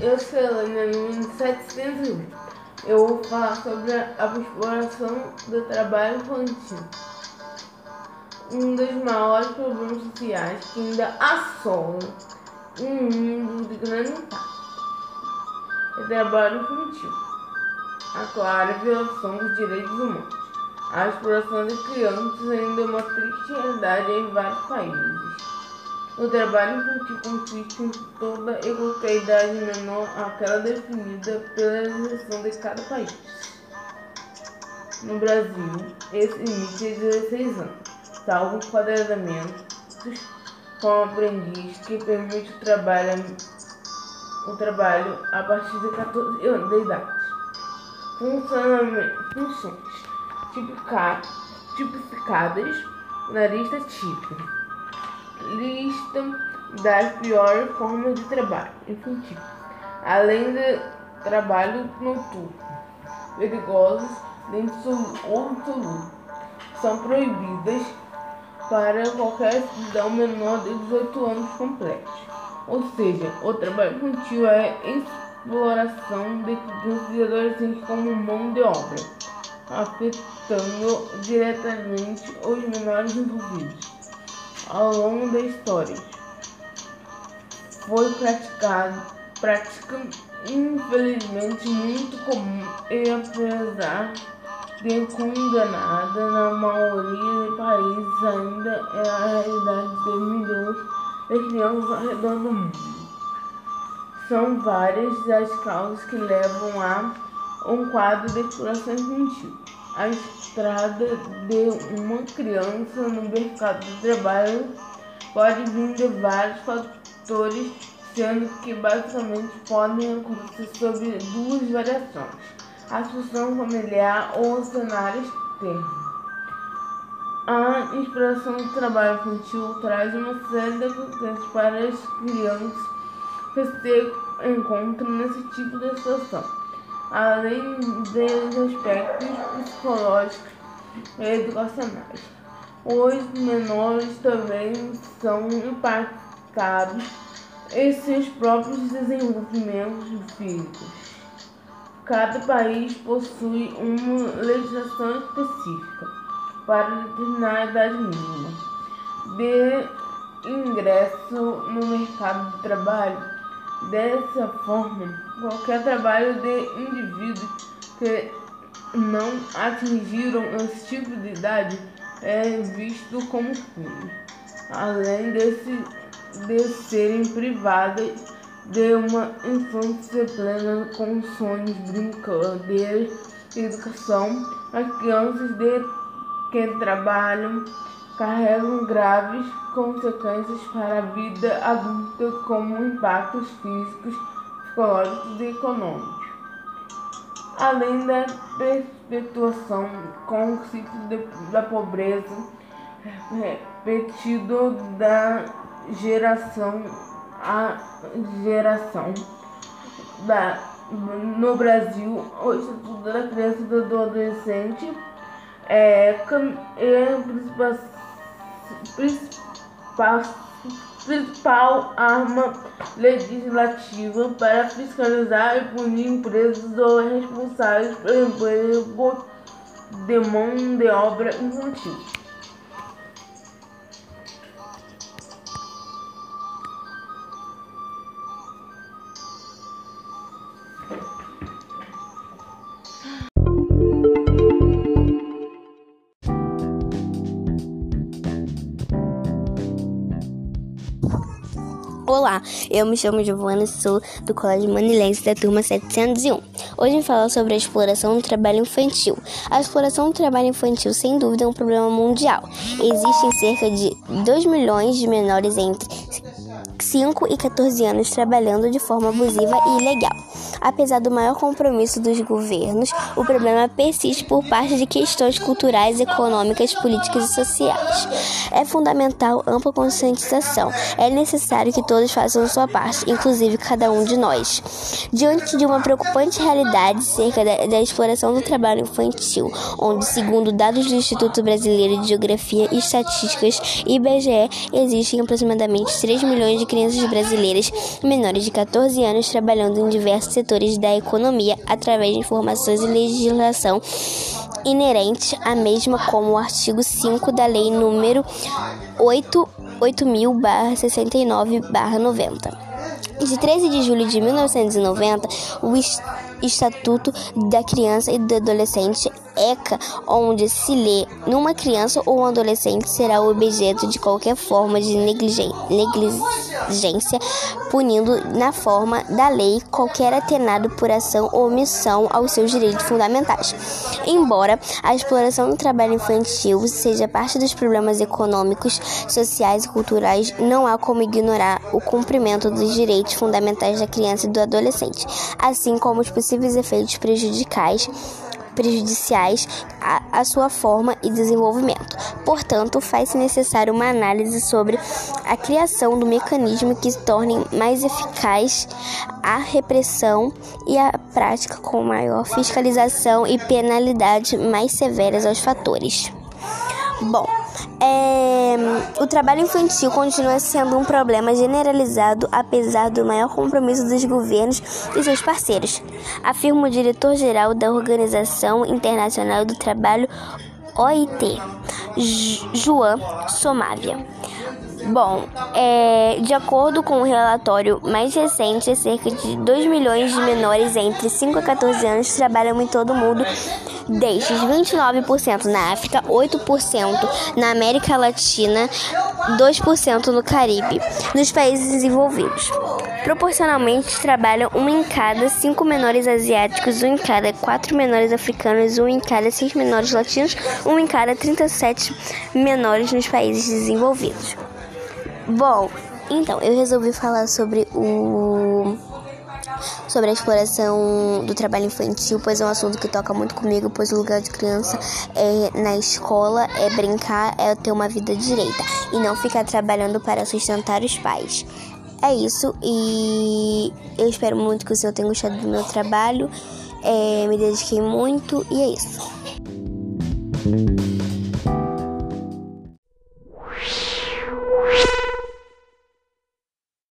eu sou Helena, número 701. Eu vou falar sobre a exploração do trabalho infantil. Um dos maiores problemas sociais que ainda assolam um mundo de grande impacto é o trabalho infantil. A clara violação dos direitos humanos. A exploração de crianças ainda é uma triste realidade em vários países. O trabalho infantil consiste em toda qualquer idade menor àquela definida pela legislação de cada país. No Brasil, esse limite é de 16 anos, salvo enquadramentos com aprendiz que permite o trabalho, o trabalho a partir de 14 anos de idade. Funções tipificadas na lista típica lista das piores formas de trabalho infantil, além de trabalho noturno, perigosos ou absoluto, são proibidas para qualquer cidadão menor de 18 anos completos. Ou seja, o trabalho infantil é exploração de crianças e adolescentes como mão de obra, afetando diretamente os menores envolvidos ao longo da história. Foi praticado, prática infelizmente muito comum e apesar de condenada na maioria dos países ainda é a realidade de milhões de crianças ao redor do mundo. São várias as causas que levam a um quadro de exploração infantil a estrada de uma criança no mercado de trabalho pode vir de vários fatores, sendo que basicamente podem acontecer sobre duas variações: a situação familiar ou o cenário externo. A exploração do trabalho infantil traz uma série de consequências para as crianças que se encontram nesse tipo de situação além dos aspectos psicológicos e educacionais. Os menores também são impactados em seus próprios desenvolvimentos físicos. Cada país possui uma legislação específica para determinar a idade mínima de ingresso no mercado de trabalho Dessa forma, qualquer trabalho de indivíduos que não atingiram esse tipo de idade é visto como crime, além desse, de serem privadas de uma infância plena com sonhos, brincadeiras e educação. As crianças de que trabalham carregam graves consequências para a vida adulta, como impactos físicos, psicológicos e econômicos. Além da perpetuação com o ciclo de, da pobreza repetido da geração a geração. Da, no Brasil, o Instituto da Criança e do Adolescente é, é principal, principal arma legislativa para fiscalizar e punir empresas ou responsáveis pelo emprego de mão de obra infantil. Olá, eu me chamo Giovana sou do Colégio Manilense da turma 701. Hoje falar sobre a exploração do trabalho infantil. A exploração do trabalho infantil, sem dúvida, é um problema mundial. Existem cerca de 2 milhões de menores entre 5 e 14 anos trabalhando de forma abusiva e ilegal. Apesar do maior compromisso dos governos, o problema persiste por parte de questões culturais, econômicas, políticas e sociais. É fundamental ampla conscientização. É necessário que todos façam sua parte, inclusive cada um de nós. Diante de uma preocupante realidade cerca da, da exploração do trabalho infantil, onde, segundo dados do Instituto Brasileiro de Geografia e Estatísticas, IBGE, existem aproximadamente 3 milhões de crianças brasileiras menores de 14 anos trabalhando em diversos setores da economia através de informações e legislação inerente à mesma, como o artigo 5 da Lei número 8000-69-90. De 13 de julho de 1990, o Estatuto da Criança e do Adolescente ECA, onde se lê numa criança ou um adolescente será objeto de qualquer forma de negligência, punindo na forma da lei qualquer atenado por ação ou omissão aos seus direitos fundamentais. Embora a exploração do trabalho infantil seja parte dos problemas econômicos, sociais e culturais, não há como ignorar o cumprimento dos direitos fundamentais da criança e do adolescente, assim como os possíveis efeitos prejudiciais prejudiciais à, à sua forma e desenvolvimento. Portanto, faz-se necessário uma análise sobre a criação do mecanismo que torne mais eficaz a repressão e a prática com maior fiscalização e penalidade mais severas aos fatores. Bom, é, o trabalho infantil continua sendo um problema generalizado, apesar do maior compromisso dos governos e seus parceiros, afirma o diretor-geral da Organização Internacional do Trabalho, OIT, João Somávia. Bom, é, de acordo com o relatório mais recente, cerca de 2 milhões de menores entre 5 a 14 anos trabalham em todo o mundo destes 29% na África, 8% na América Latina, 2% no Caribe, nos países desenvolvidos. Proporcionalmente, trabalham um em cada cinco menores asiáticos, um em cada quatro menores africanos, um em cada seis menores latinos, um em cada 37 menores nos países desenvolvidos. Bom, então eu resolvi falar sobre o sobre a exploração do trabalho infantil, pois é um assunto que toca muito comigo, pois o lugar de criança é na escola, é brincar, é ter uma vida direita e não ficar trabalhando para sustentar os pais. É isso e eu espero muito que o senhor tenha gostado do meu trabalho. É, me dediquei muito e é isso.